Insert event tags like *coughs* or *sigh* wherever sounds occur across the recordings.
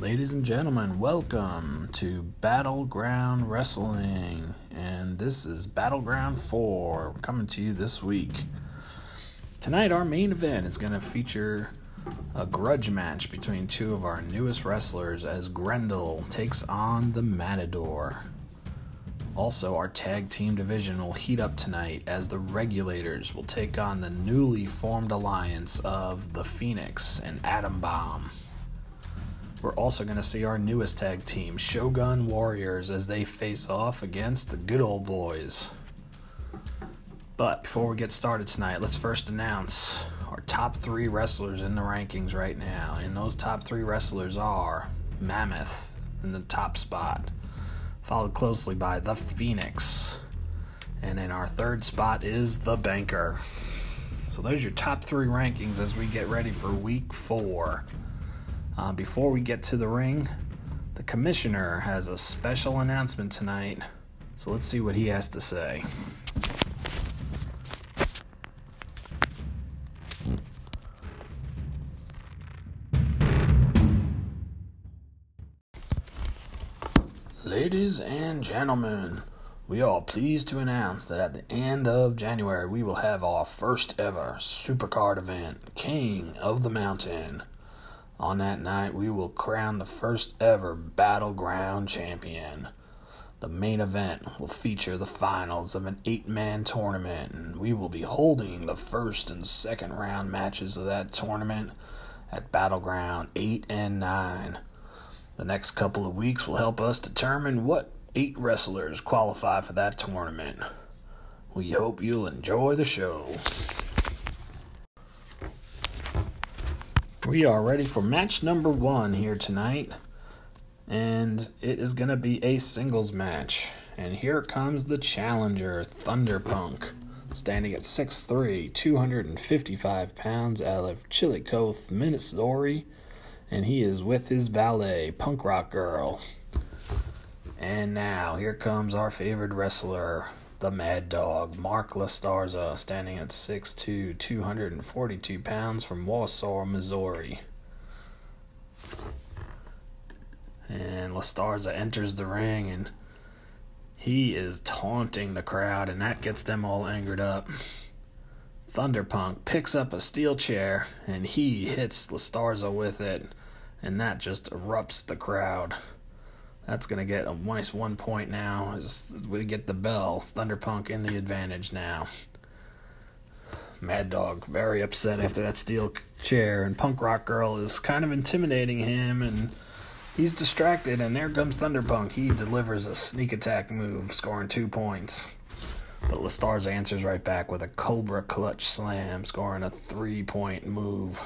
Ladies and gentlemen, welcome to Battleground Wrestling. And this is Battleground 4 coming to you this week. Tonight, our main event is going to feature a grudge match between two of our newest wrestlers as Grendel takes on the Matador. Also, our tag team division will heat up tonight as the Regulators will take on the newly formed alliance of the Phoenix and Atom Bomb. We're also going to see our newest tag team, Shogun Warriors, as they face off against the good old boys. But before we get started tonight, let's first announce our top three wrestlers in the rankings right now. And those top three wrestlers are Mammoth in the top spot, followed closely by The Phoenix. And in our third spot is The Banker. So those are your top three rankings as we get ready for week four. Uh, before we get to the ring, the commissioner has a special announcement tonight, so let's see what he has to say. Ladies and gentlemen, we are pleased to announce that at the end of January we will have our first ever Supercard event, King of the Mountain. On that night, we will crown the first ever Battleground champion. The main event will feature the finals of an eight man tournament, and we will be holding the first and second round matches of that tournament at Battleground 8 and 9. The next couple of weeks will help us determine what eight wrestlers qualify for that tournament. We hope you'll enjoy the show. We are ready for match number one here tonight, and it is going to be a singles match. And here comes the challenger, Thunderpunk, standing at 6'3, 255 pounds out of Chillicothe, Missouri, and he is with his valet, Punk Rock Girl. And now, here comes our favorite wrestler, the Mad Dog, Mark Lastarza, standing at 6'2, 242 pounds from Warsaw, Missouri. And Lastarza enters the ring and he is taunting the crowd, and that gets them all angered up. Thunderpunk picks up a steel chair and he hits Lastarza with it, and that just erupts the crowd. That's going to get a nice one point now as we get the bell. Thunderpunk in the advantage now. Mad Dog very upset after that steel chair, and Punk Rock Girl is kind of intimidating him, and he's distracted. And there comes Thunderpunk. He delivers a sneak attack move, scoring two points. But Lastarza answers right back with a Cobra Clutch Slam, scoring a three point move.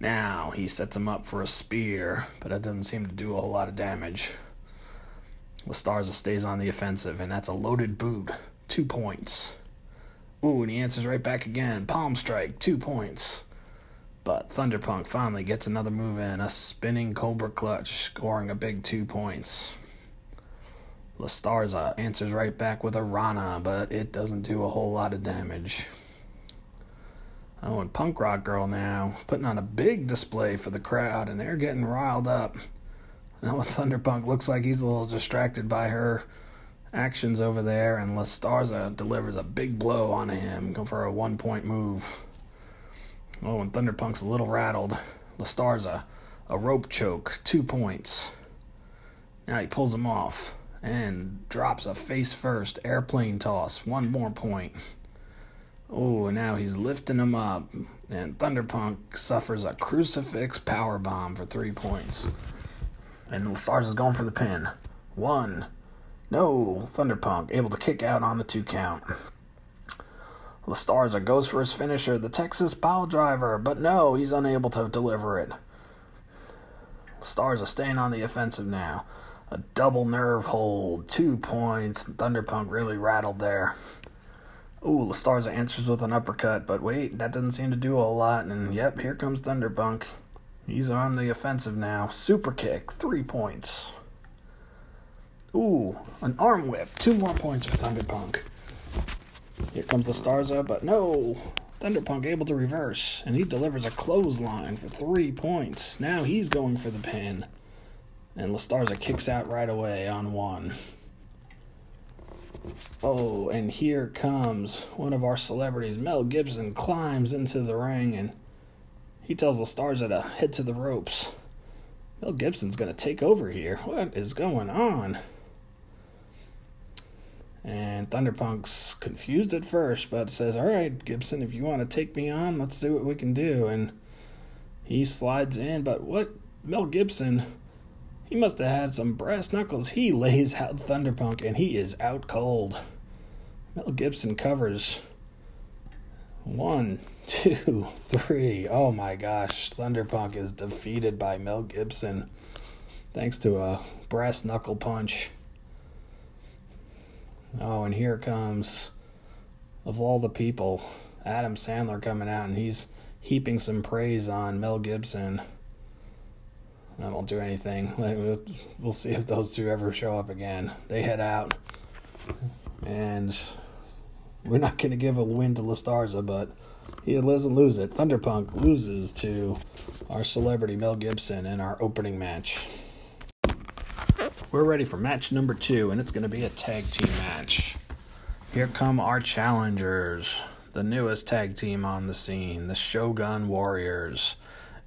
Now he sets him up for a spear, but that doesn't seem to do a whole lot of damage. Lastarza stays on the offensive, and that's a loaded boot. Two points. Ooh, and he answers right back again. Palm strike, two points. But Thunderpunk finally gets another move in, a spinning Cobra Clutch, scoring a big two points. Lastarza answers right back with a Rana, but it doesn't do a whole lot of damage. Oh, and Punk Rock Girl now putting on a big display for the crowd, and they're getting riled up. Now Thunderpunk looks like he's a little distracted by her actions over there, and Lastarza delivers a big blow on him, for a one-point move. Oh, and Thunderpunk's a little rattled. Lastarza, a rope choke, two points. Now he pulls him off and drops a face first airplane toss, one more point. Oh, now he's lifting him up, and Thunderpunk suffers a crucifix power bomb for three points. And Stars is going for the pin. One. No, Thunderpunk able to kick out on the two count. Lastarza goes for his finisher, the Texas Pile Driver, but no, he's unable to deliver it. Are staying on the offensive now. A double nerve hold, two points. Thunderpunk really rattled there. Ooh, Lastarza answers with an uppercut, but wait, that doesn't seem to do a lot. And yep, here comes Thunderpunk. He's on the offensive now. Super kick, three points. Ooh, an arm whip, two more points for Thunderpunk. Here comes Lastarza, but no. Thunderpunk able to reverse, and he delivers a clothesline for three points. Now he's going for the pin. And La Starza kicks out right away on one. Oh, and here comes one of our celebrities. Mel Gibson climbs into the ring and he tells La Starza to head to the ropes. Mel Gibson's going to take over here. What is going on? And Thunderpunk's confused at first, but says, All right, Gibson, if you want to take me on, let's see what we can do. And he slides in, but what? Mel Gibson, he must have had some brass knuckles. He lays out Thunderpunk, and he is out cold. Mel Gibson covers one, two, three. Oh my gosh. Thunderpunk is defeated by Mel Gibson thanks to a brass knuckle punch. Oh, and here comes, of all the people, Adam Sandler coming out, and he's heaping some praise on Mel Gibson. I won't do anything. *laughs* We'll see if those two ever show up again. They head out, and we're not going to give a win to La Starza, but he doesn't lose it. Thunderpunk loses to our celebrity Mel Gibson in our opening match. We're ready for match number two, and it's going to be a tag team match. Here come our challengers, the newest tag team on the scene, the Shogun Warriors.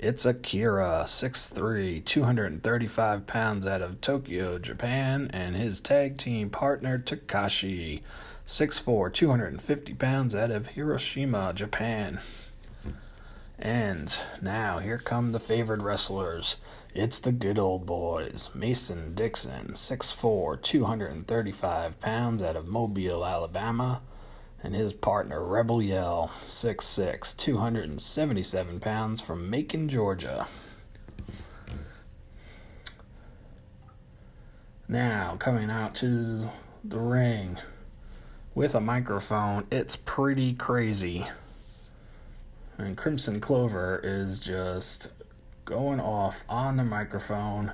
It's Akira, 6'3, 235 pounds out of Tokyo, Japan, and his tag team partner Takashi, 6'4, 250 pounds out of Hiroshima, Japan. And now here come the favored wrestlers. It's the good old boys. Mason Dixon, 6'4, 235 pounds out of Mobile, Alabama. And his partner, Rebel Yell, 6'6, 277 pounds from Macon, Georgia. Now, coming out to the ring with a microphone, it's pretty crazy. And Crimson Clover is just going off on the microphone.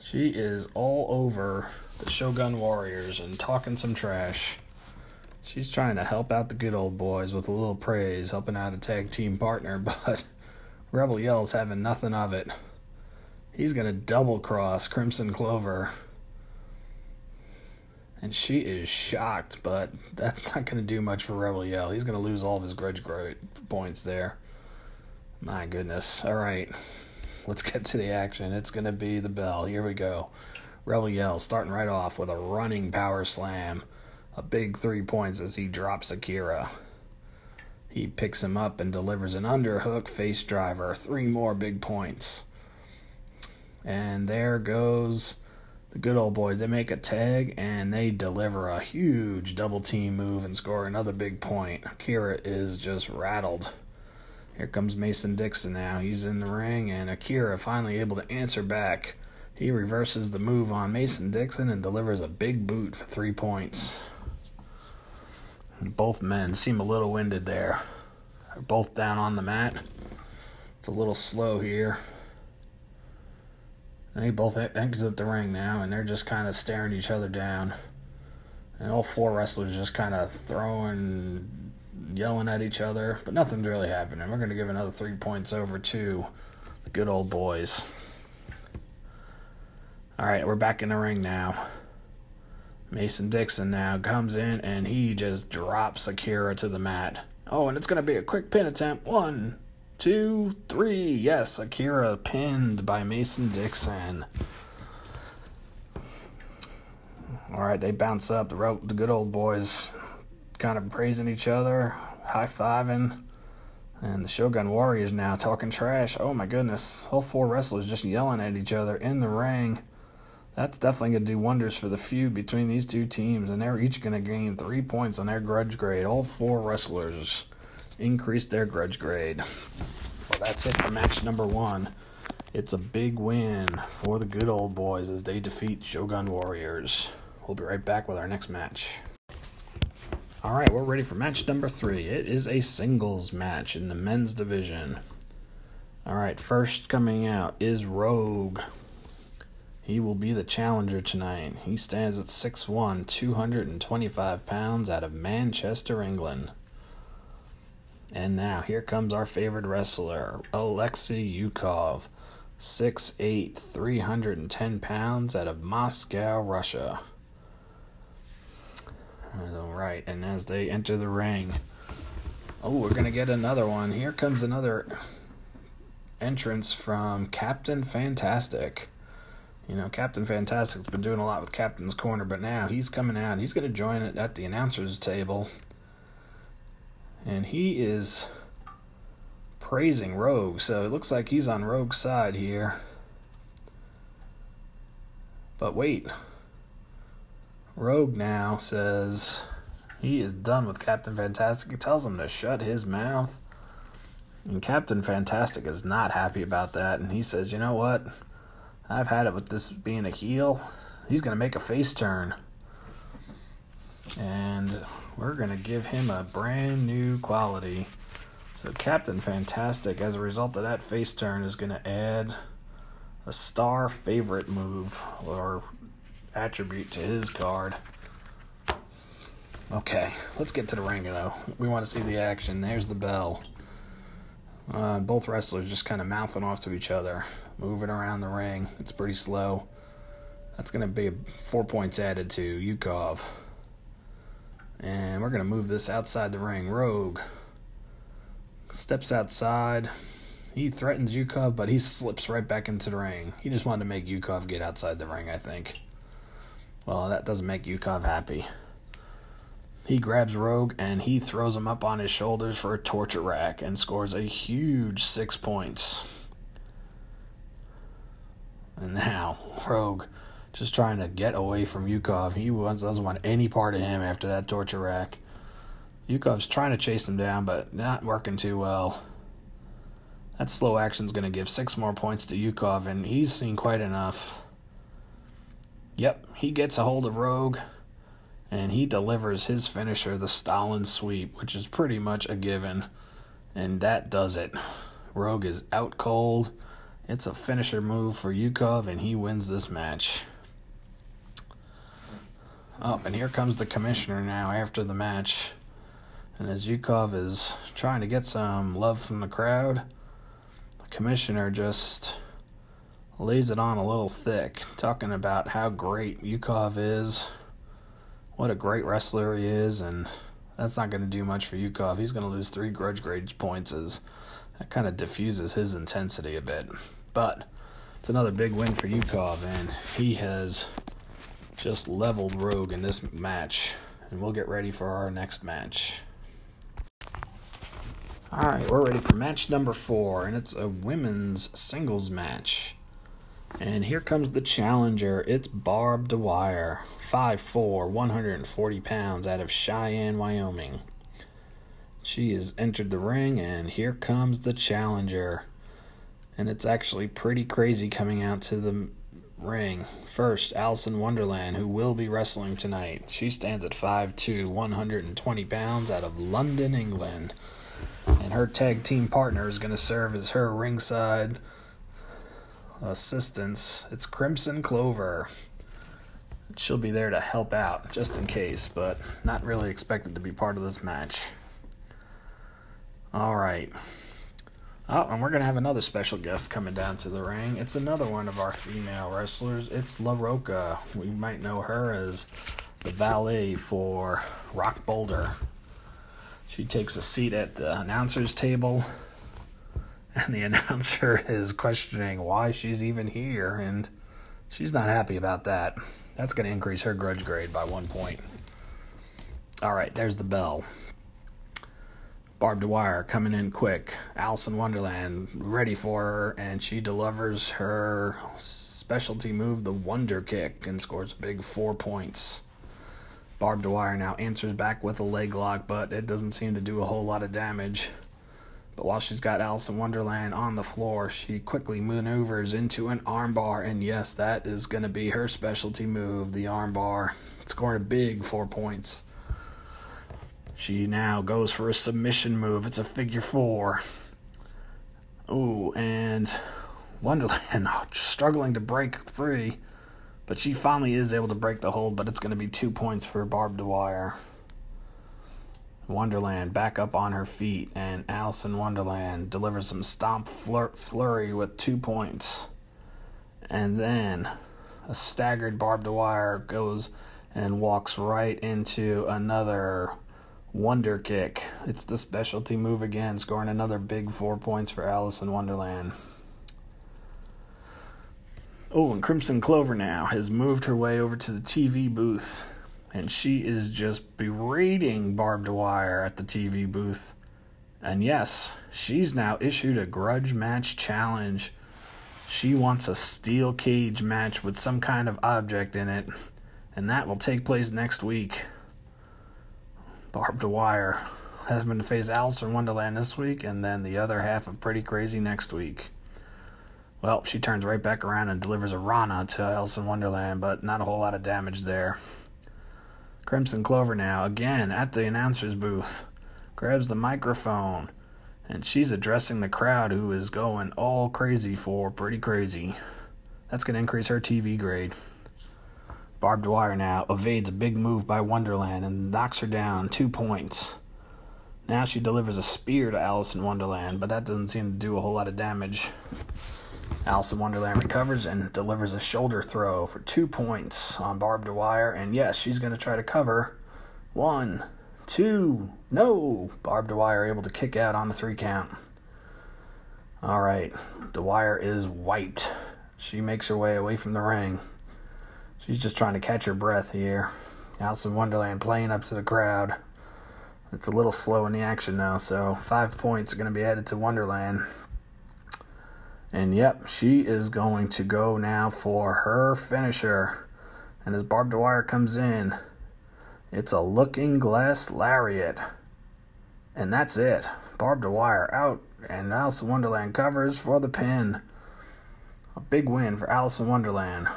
She is all over the Shogun Warriors and talking some trash. She's trying to help out the good old boys with a little praise, helping out a tag team partner, *laughs* but Rebel Yell's having nothing of it. He's going to double cross Crimson Clover. And she is shocked, but that's not going to do much for Rebel Yell. He's going to lose all of his grudge points there. My goodness. All right. Let's get to the action. It's going to be the bell. Here we go. Rebel Yell starting right off with a running power slam. A big three points as he drops Akira. He picks him up and delivers an underhook face driver. Three more big points. And there goes the good old boys. They make a tag and they deliver a huge double team move and score another big point. Akira is just rattled. Here comes Mason Dixon now. He's in the ring, and Akira finally able to answer back. He reverses the move on Mason Dixon and delivers a big boot for three points. Both men seem a little winded there. They're both down on the mat. It's a little slow here. They both exit the ring now, and they're just kind of staring each other down. And all four wrestlers just kind of throwing yelling at each other, but nothing's really happening. We're going to give another three points over to the good old boys. All right, we're back in the ring now. Mason Dixon now comes in and he just drops Akira to the mat. Oh, and it's going to be a quick pin attempt. One, two, three. Yes, Akira pinned by Mason Dixon. All right, they bounce up. The, rope. the good old boys kind of praising each other, high fiving. And the Shogun Warriors now talking trash. Oh my goodness. All four wrestlers just yelling at each other in the ring. That's definitely going to do wonders for the feud between these two teams. And they're each going to gain three points on their grudge grade. All four wrestlers increase their grudge grade. Well, that's it for match number one. It's a big win for the good old boys as they defeat Shogun Warriors. We'll be right back with our next match. All right, we're ready for match number three. It is a singles match in the men's division. All right, first coming out is Rogue. He will be the challenger tonight. He stands at 6'1, 225 pounds out of Manchester, England. And now here comes our favorite wrestler, Alexei Yukov, 6'8, 310 pounds out of Moscow, Russia. All right, and as they enter the ring, oh, we're going to get another one. Here comes another entrance from Captain Fantastic. You know, Captain Fantastic's been doing a lot with Captain's Corner, but now he's coming out. He's going to join it at the announcer's table. And he is praising Rogue, so it looks like he's on Rogue's side here. But wait. Rogue now says he is done with Captain Fantastic. He tells him to shut his mouth. And Captain Fantastic is not happy about that. And he says, you know what? I've had it with this being a heel. He's going to make a face turn. And we're going to give him a brand new quality. So, Captain Fantastic, as a result of that face turn, is going to add a star favorite move or attribute to his card. Okay, let's get to the ring though. We want to see the action. There's the bell. Uh, both wrestlers just kind of mouthing off to each other, moving around the ring. It's pretty slow. That's going to be four points added to Yukov. And we're going to move this outside the ring. Rogue steps outside. He threatens Yukov, but he slips right back into the ring. He just wanted to make Yukov get outside the ring, I think. Well, that doesn't make Yukov happy. He grabs Rogue and he throws him up on his shoulders for a torture rack and scores a huge six points. And now, *laughs* Rogue just trying to get away from Yukov. He doesn't want any part of him after that torture rack. Yukov's trying to chase him down, but not working too well. That slow action's going to give six more points to Yukov, and he's seen quite enough. Yep, he gets a hold of Rogue and he delivers his finisher, the Stalin sweep, which is pretty much a given. And that does it. Rogue is out cold. It's a finisher move for Yukov, and he wins this match. Oh, and here comes the commissioner now after the match. And as Yukov is trying to get some love from the crowd, the commissioner just lays it on a little thick, talking about how great Yukov is what a great wrestler he is, and that's not going to do much for Yukov. He's going to lose three grudge grade points. As that kind of diffuses his intensity a bit. But it's another big win for Yukov, and he has just leveled Rogue in this match. And we'll get ready for our next match. All right, we're ready for match number four, and it's a women's singles match. And here comes the challenger. It's Barb Dwyer, 5'4, 140 pounds, out of Cheyenne, Wyoming. She has entered the ring, and here comes the challenger. And it's actually pretty crazy coming out to the ring. First, Allison Wonderland, who will be wrestling tonight. She stands at 5'2, 120 pounds, out of London, England. And her tag team partner is going to serve as her ringside assistance. It's Crimson Clover. She'll be there to help out just in case, but not really expected to be part of this match. All right. Oh, and we're going to have another special guest coming down to the ring. It's another one of our female wrestlers. It's La Roca. We might know her as the valet for Rock Boulder. She takes a seat at the announcer's table *laughs* and the announcer *laughs* is questioning why she's even here, and she's not happy about that. That's going to increase her grudge grade by one point. All right, there's the bell. Barb Dwyer coming in quick. Allison Wonderland ready for her, and she delivers her specialty move, the Wonder Kick, and scores a big four points. Barb Dwyer now answers back with a leg lock, but it doesn't seem to do a whole lot of damage. But while she's got Alice in Wonderland on the floor, she quickly maneuvers into an armbar, and yes, that is going to be her specialty move, the armbar. Scoring a big four points. She now goes for a submission move. It's a figure four. Ooh, and Wonderland *laughs* oh, struggling to break free, but she finally is able to break the hold, but it's going to be two points for Barb Dwyer. Wonderland back up on her feet, and Allison Wonderland delivers some stomp flur- flurry with two points. And then a staggered barbed wire goes and walks right into another wonder kick. It's the specialty move again, scoring another big four points for Allison Wonderland. Oh, and Crimson Clover now has moved her way over to the TV booth, and she is just berating Barbed Wire at the TV booth. And yes, she's now issued a grudge match challenge. She wants a steel cage match with some kind of object in it, and that will take place next week. Barbed Wire has been to face Alice in Wonderland this week, and then the other half of Pretty Crazy next week. Well, she turns right back around and delivers a Rana to Alice in Wonderland, but not a whole lot of damage there. Crimson Clover now, again at the announcer's booth, grabs the microphone, and she's addressing the crowd who is going all crazy for Pretty Crazy. That's going to increase her TV grade. Barbed Wire now evades a big move by Wonderland and knocks her down two points. Now she delivers a spear to Alice in Wonderland, but that doesn't seem to do a whole lot of damage. Alice in Wonderland recovers and delivers a shoulder throw for two points on Barbed Wire. And yes, she's going to try to cover. One, two, no. Barbed Wire able to kick out on the three count. All right, Dwyer is wiped. She makes her way away from the ring. She's just trying to catch her breath here. Alice in Wonderland playing up to the crowd. It's a little slow in the action now, so five points are going to be added to Wonderland. And yep, she is going to go now for her finisher. And as barbed wire comes in, it's a looking glass lariat. And that's it. Barbed wire out, and Alice in Wonderland covers for the pin. A big win for Alice in Wonderland.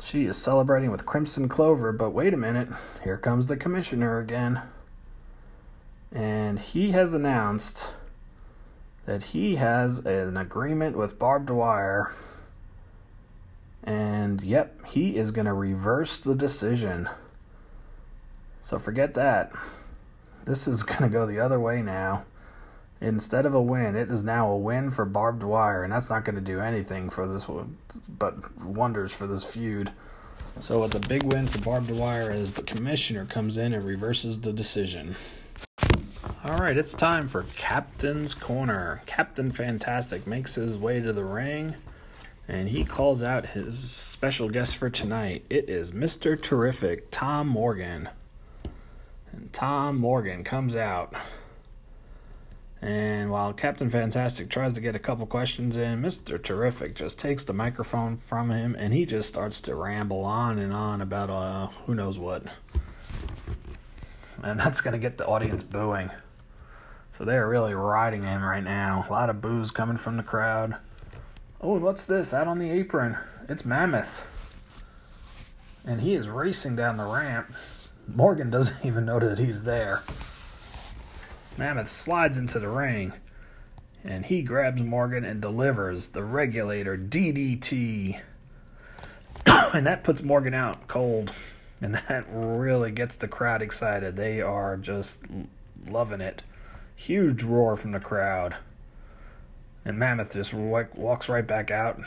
She is celebrating with Crimson Clover, but wait a minute. Here comes the commissioner again. And he has announced that he has an agreement with Barbed Wire. And yep, he is going to reverse the decision. So forget that. This is *laughs* going to go the other way now. Instead of a win, it is now a win for Barbed Wire, and that's not going to do anything for this but wonders for this feud. So it's a big win for Barbed Wire as the commissioner comes in and reverses the decision. All right, it's time for Captain's Corner. Captain Fantastic makes his way to the ring and he calls out his special guest for tonight. It is Mr. Terrific, Tom Morgan. And Tom Morgan comes out. And while Captain Fantastic tries to get a couple questions in, Mr. Terrific just takes the microphone from him and he just starts to ramble on and on about uh, who knows what and that's going to get the audience booing. So they're really riding him right now. A lot of boos coming from the crowd. Oh, what's this out on the apron? It's Mammoth. And he is racing down the ramp. Morgan doesn't *laughs* even know that he's there. Mammoth slides into the ring and he grabs Morgan and delivers the regulator DDT. *coughs* and that puts Morgan out cold. And *laughs* that really gets the crowd excited. They are just loving it. Huge roar from the crowd. And Mammoth just walks right back out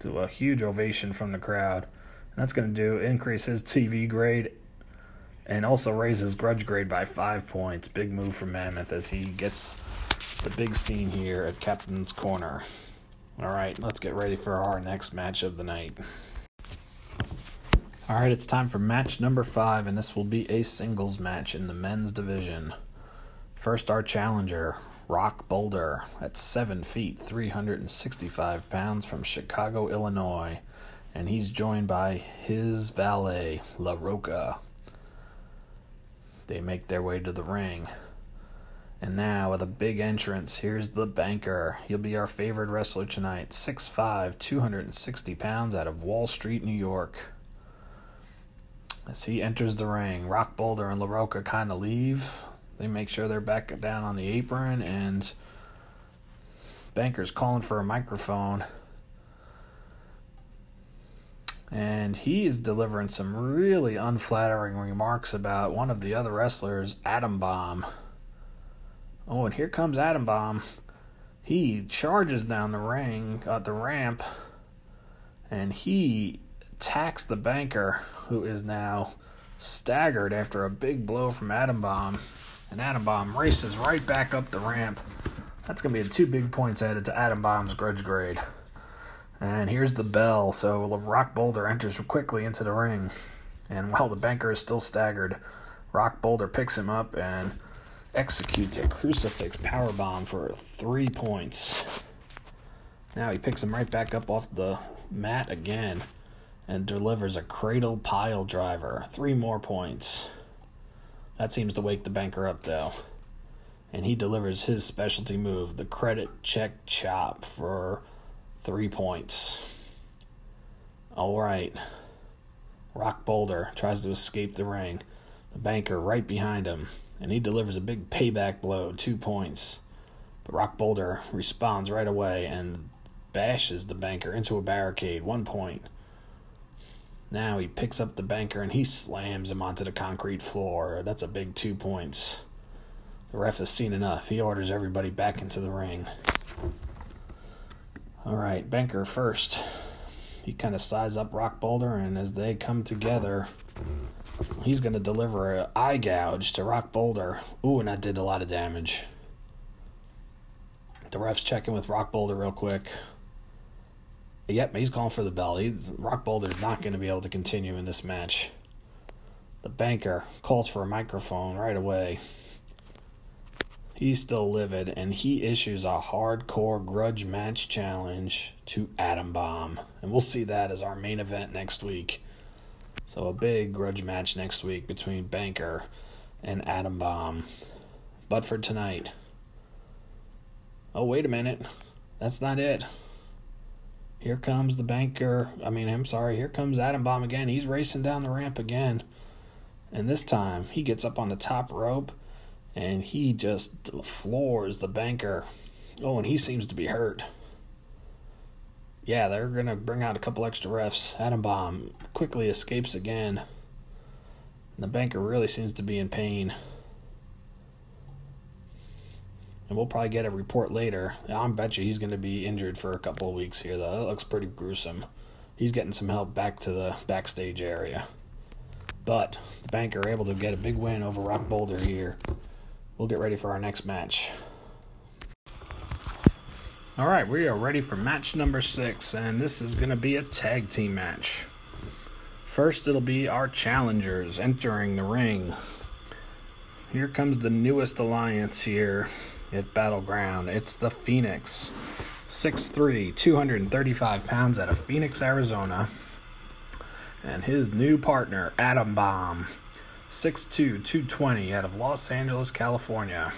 to a huge ovation from the crowd. And that's going to do increase his TV grade and also raise his grudge grade by five points. Big move for Mammoth as he gets the big scene here at Captain's Corner. All right, let's get ready for our next match of the night. All right, it's time for match number five, and this will be a singles match in the men's division. First, our challenger, Rock Boulder, at 7 feet, 365 pounds from Chicago, Illinois, and he's joined by his valet, La Roca. They make their way to the ring. And now, with a big entrance, here's the banker. He'll be our favorite wrestler tonight 6'5, 260 pounds out of Wall Street, New York. As he enters the ring, Rock Boulder and La Roca kind of leave. They make sure they're back down on the apron, and Banker's calling for a microphone. And he is delivering some really unflattering remarks about one of the other wrestlers, Adam Bomb. Oh, and here comes Adam Bomb. He charges down the ring, uh, the ramp, and he attacks the banker, who is now staggered after a big blow from Adam Bomb. And Adam Bomb races right back up the ramp. That's going to be two big points added to Adam Bomb's grudge grade. And here's the bell. So Rock Boulder enters quickly into the ring. And while the banker is still staggered, Rock Boulder picks him up and executes a crucifix power bomb for three points. Now he picks him right back up off the mat again and delivers a cradle pile driver. Three more points. That seems to wake the banker up though. And he delivers his specialty move, the credit check chop, for three points. All right. Rock Boulder tries to escape the ring. The banker right behind him, and he delivers a big payback blow, two points. But Rock Boulder responds right away and bashes the banker into a barricade, one point. Now he picks up the banker and he slams him onto the concrete floor. That's a big two points. The ref has seen enough. He orders everybody back into the ring. All right, Banker first. He kind of size up Rock Boulder, and as they come together, he's going to deliver an eye gouge to Rock Boulder. Ooh, and that did a lot of damage. The ref's checking with Rock Boulder real quick. Yep, he's going for the. He's, Rock Boulder's not going to be able to continue in this match. The banker calls for a microphone right away. He's still livid, and he issues a hardcore grudge match challenge to Adam Bomb. And we'll see that as our main event next week. So, a big grudge match next week between Banker and Adam Bomb. But for tonight. Oh, wait a minute. That's not it. Here comes the banker. I mean, I'm sorry. Here comes Adam Bomb again. He's racing down the ramp again. And this time, he gets up on the top rope and he just floors the banker. Oh, and he seems to be hurt. Yeah, they're going to bring out a couple extra refs. Adam Bomb quickly escapes again. And the banker really seems to be in pain. And we'll probably get a report later. I bet you he's going to be injured for a couple of weeks here, though. That looks pretty gruesome. He's getting some help back to the backstage area. But the banker able to get a big win over Rock Boulder here we'll get ready for our next match. All right, we are ready for match number six, and this is going to be a tag team match. First, it'll be our challengers entering the ring. Here comes the newest alliance here at Battleground. It's the Phoenix. 6'3, 235 pounds out of Phoenix, Arizona. And his new partner, Adam Bomb. 6'2, 220 out of Los Angeles, California.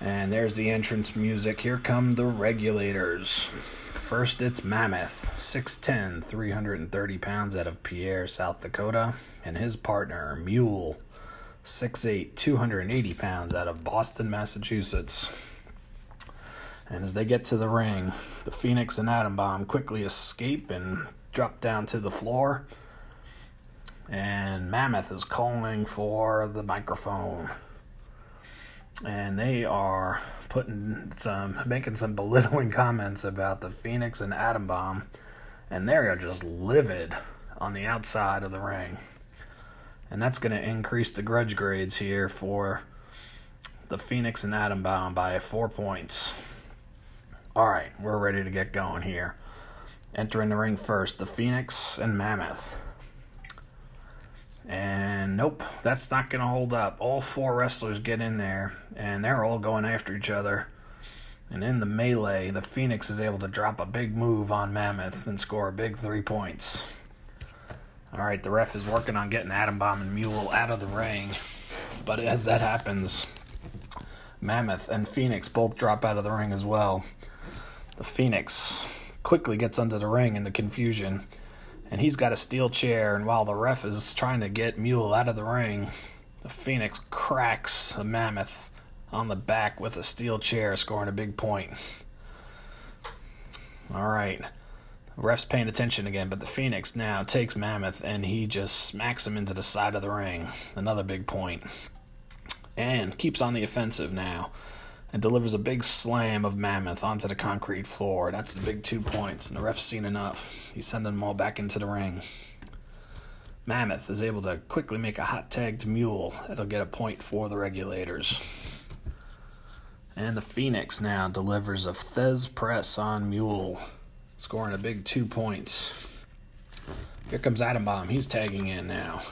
And there's the entrance music. Here come the regulators. First, it's Mammoth, 6'10, 330 pounds out of Pierre, South Dakota. And his partner, Mule, 6'8, 280 pounds out of Boston, Massachusetts. And as they get to the ring, the Phoenix and Atom Bomb quickly escape and drop down to the floor and Mammoth is calling for the microphone. And they are putting some, making some belittling *laughs* comments about the Phoenix and Atom Bomb, and they are just livid on the outside of the ring. And that's going to increase the grudge grades here for the Phoenix and Atom Bomb by four points. All right, we're ready to get going here. Entering the ring first, the Phoenix and Mammoth. And nope, that's not going to hold up. All four wrestlers get in there, and they're all going after each other. And in the melee, the Phoenix is able to drop a big move on Mammoth and score a big three points. All right, the ref is working on getting Atom Bomb and Mule out of the ring. But as that happens, Mammoth and Phoenix both drop out of the ring as well. The Phoenix quickly gets under the ring in the confusion and he's got a steel chair. And while the ref is trying to get Mule out of the ring, the Phoenix cracks a mammoth on the back with a steel chair, scoring a big point. All right. Ref's paying attention again, but the Phoenix now takes Mammoth and he just smacks him into the side of the ring. Another big point. And keeps on the offensive now and delivers a big slam of Mammoth onto the concrete floor. That's the big two points, and the ref's seen enough. He's sending them all back into the ring. Mammoth is able to quickly make a hot tag to Mule. It'll get a point for the regulators. And the Phoenix now delivers a Thesz press on Mule scoring a big two points. Here comes Bomb. He's tagging in now.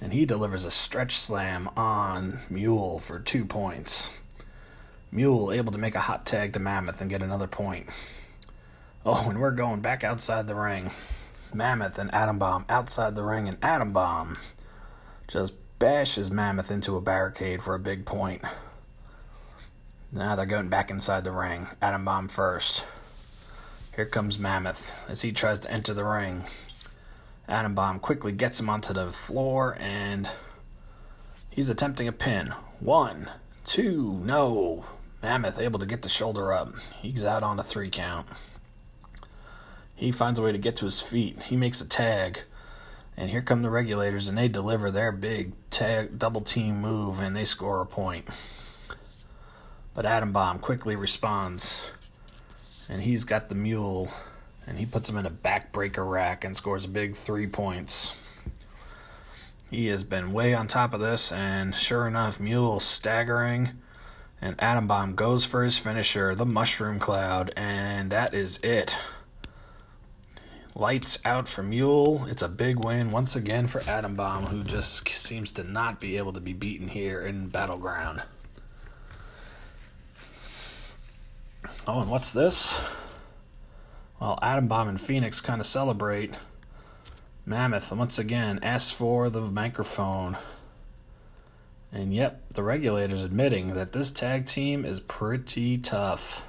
And he delivers a stretch slam on Mule for two points. Mule able to make a hot tag to Mammoth and get another point. Oh, and we're going back outside the ring. Mammoth and Atom Bomb outside the ring, and Atom Bomb just bashes Mammoth into a barricade for a big point. Now they're going back inside the ring. Atom Bomb first. Here comes Mammoth as he tries to enter the ring. Adam Bomb quickly gets him onto the floor and he's attempting a pin. One, two, no. Mammoth able to get the shoulder up. He's out on a three count. He finds a way to get to his feet. He makes a tag. And here come the regulators, and they deliver their big tag double team move, and they score a point. But Adam Bomb quickly responds and he's got the mule, and he puts him in a backbreaker rack and scores a big three points. He has been way on top of this, and sure enough, Mule staggering, and Atom Bomb goes for his finisher, the Mushroom Cloud, and that is it. Lights out for Mule. It's a big win once again for Atom Bomb, who just seems to not be able to be beaten here in Battleground. Oh, and what's this? Well, Atom Bomb and Phoenix kind of celebrate. Mammoth, once again, asks for the microphone. And yep, the regulators admitting that this tag team is pretty tough.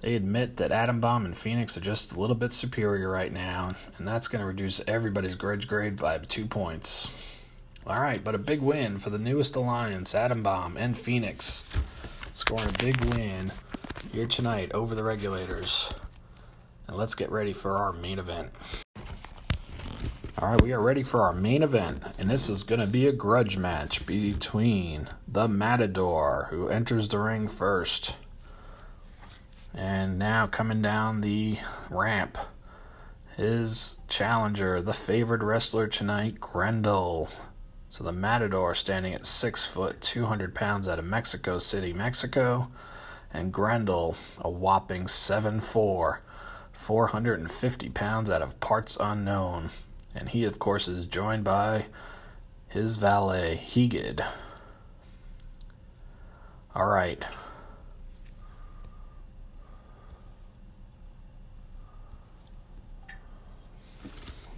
They admit that Atom Bomb and Phoenix are just a little bit superior right now, and that's going to reduce everybody's grudge grade by two points. All right, but a big win for the newest alliance, Atom Bomb and Phoenix, scoring a big win here tonight over the regulators. And let's get ready for our main event. All right, we are ready for our main event, and this is going to be a grudge match between the Matador, who enters the ring first, and now coming down the ramp, his challenger, the favored wrestler tonight, Grendel. So the Matador standing at six foot, 200 pounds out of Mexico City, Mexico and Grendel, a whopping 7'4, 450 pounds out of parts unknown. And he, of course, is joined by his valet, Hegid. All right.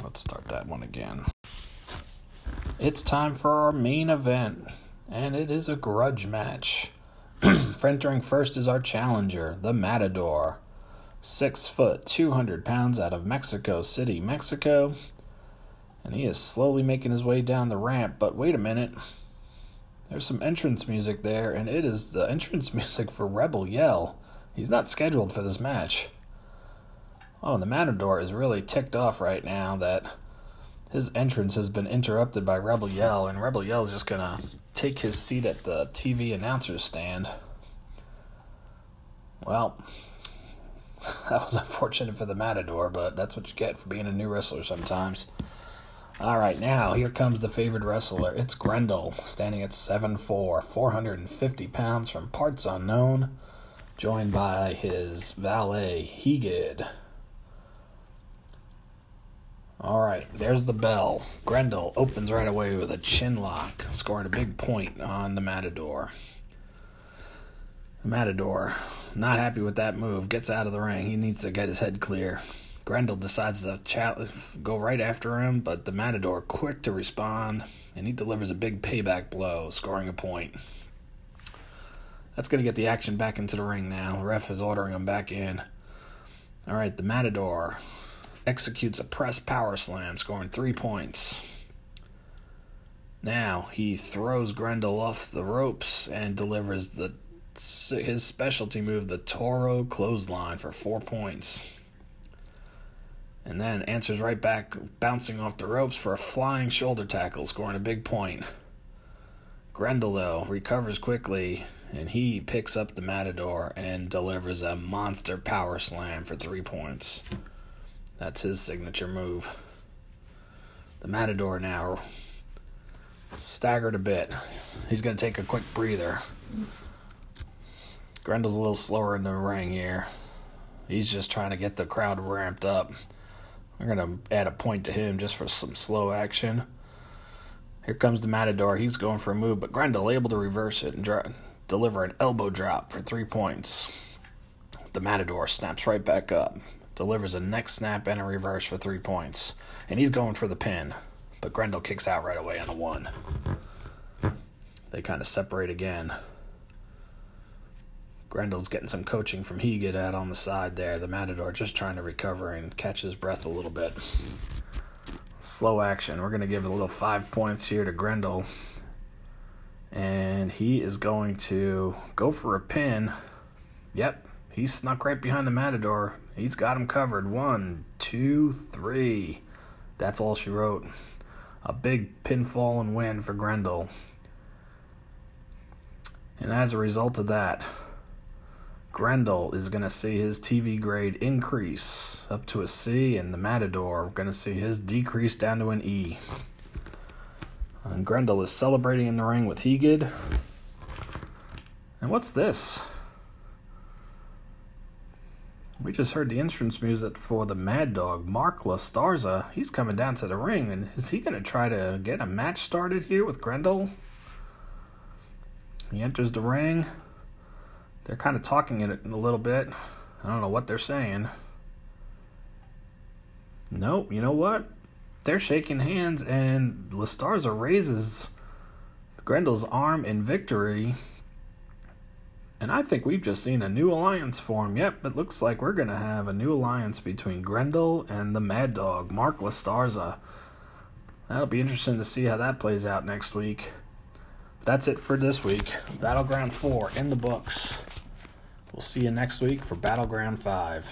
Let's start that one again. It's time for our main event, and it is a grudge match. *clears throat* Entering first is our challenger, the Matador. Six foot, 200 pounds out of Mexico City, Mexico. And he is slowly making his way down the ramp, but wait a minute. There's some entrance music there, and it is the entrance *laughs* music for Rebel Yell. He's not scheduled for this match. Oh, the Matador is really ticked off right now that his entrance has been interrupted by Rebel Yell, and Rebel Yell is just gonna take his seat at the TV announcer's stand. Well, *laughs* that was unfortunate for the Matador, but that's what you get for being a new wrestler sometimes. All right, now here comes the favored wrestler. It's Grendel, standing at 7'4, 450 pounds from parts unknown, joined by his valet, Hegid. All right, there's the bell. Grendel opens right away with a chin lock, scoring a big point on the Matador. The Matador, not happy with that move, gets out of the ring. He needs to get his head clear. Grendel decides to chat, go right after him, but the Matador, quick to respond, and he delivers a big payback blow, scoring a point. That's going to get the action back into the ring now. The ref is ordering him back in. All right, the Matador executes a press power slam, scoring three points. Now he throws Grendel off the ropes and delivers the his specialty move, the Toro clothesline, for four points. and then answers right back, bouncing off the ropes for a flying shoulder tackle, scoring a big point. Grendel, though, recovers quickly and he picks up the Matador and delivers a monster power slam for three points. That's his signature move. The Matador now staggered a bit. He's going to take a quick breather. Grendel's a little slower in the ring here. He's just trying to get the crowd ramped up. We're going to add a point to him just for some slow action. Here comes the Matador. He's going for a move, but Grendel able to reverse it and deliver an elbow drop for three points. The Matador snaps right back up, delivers a neck snap and a reverse for three points, and he's going for the pin, but Grendel kicks out right away on the one. They kind of separate again. Grendel's getting some coaching from Hegid out on the side there. The Matador just trying to recover and catch his breath a little bit. Slow action. We're going to give a little five points here to Grendel and he is going to go for a pin. Yep, he snuck right behind the Matador. He's got him covered. One, two, three. That's all she wrote. A big pinfall and win for Grendel. And as a result of that, Grendel is going to see his TV grade increase up to a C, and the Matador going to see his decrease down to an E. And Grendel is celebrating in the ring with Hegid. And what's this? We just heard the entrance music for the Mad Dog, Mark Starza. He's coming down to the ring, and is he going to try to get a match started here with Grendel? He enters the ring. They're kind of talking in it a little bit. I don't know what they're saying. Nope, you know what? they're shaking hands, and La Starza raises Grendel's arm in victory. And I think we've just seen a new alliance form. Yep, it looks like we're going to have a new alliance between Grendel and the Mad Dog, Mark La Starza. That'll be interesting to see how that plays out next week. But That's it for this week. Battleground 4 in the books. We'll see you next week for Battleground 5.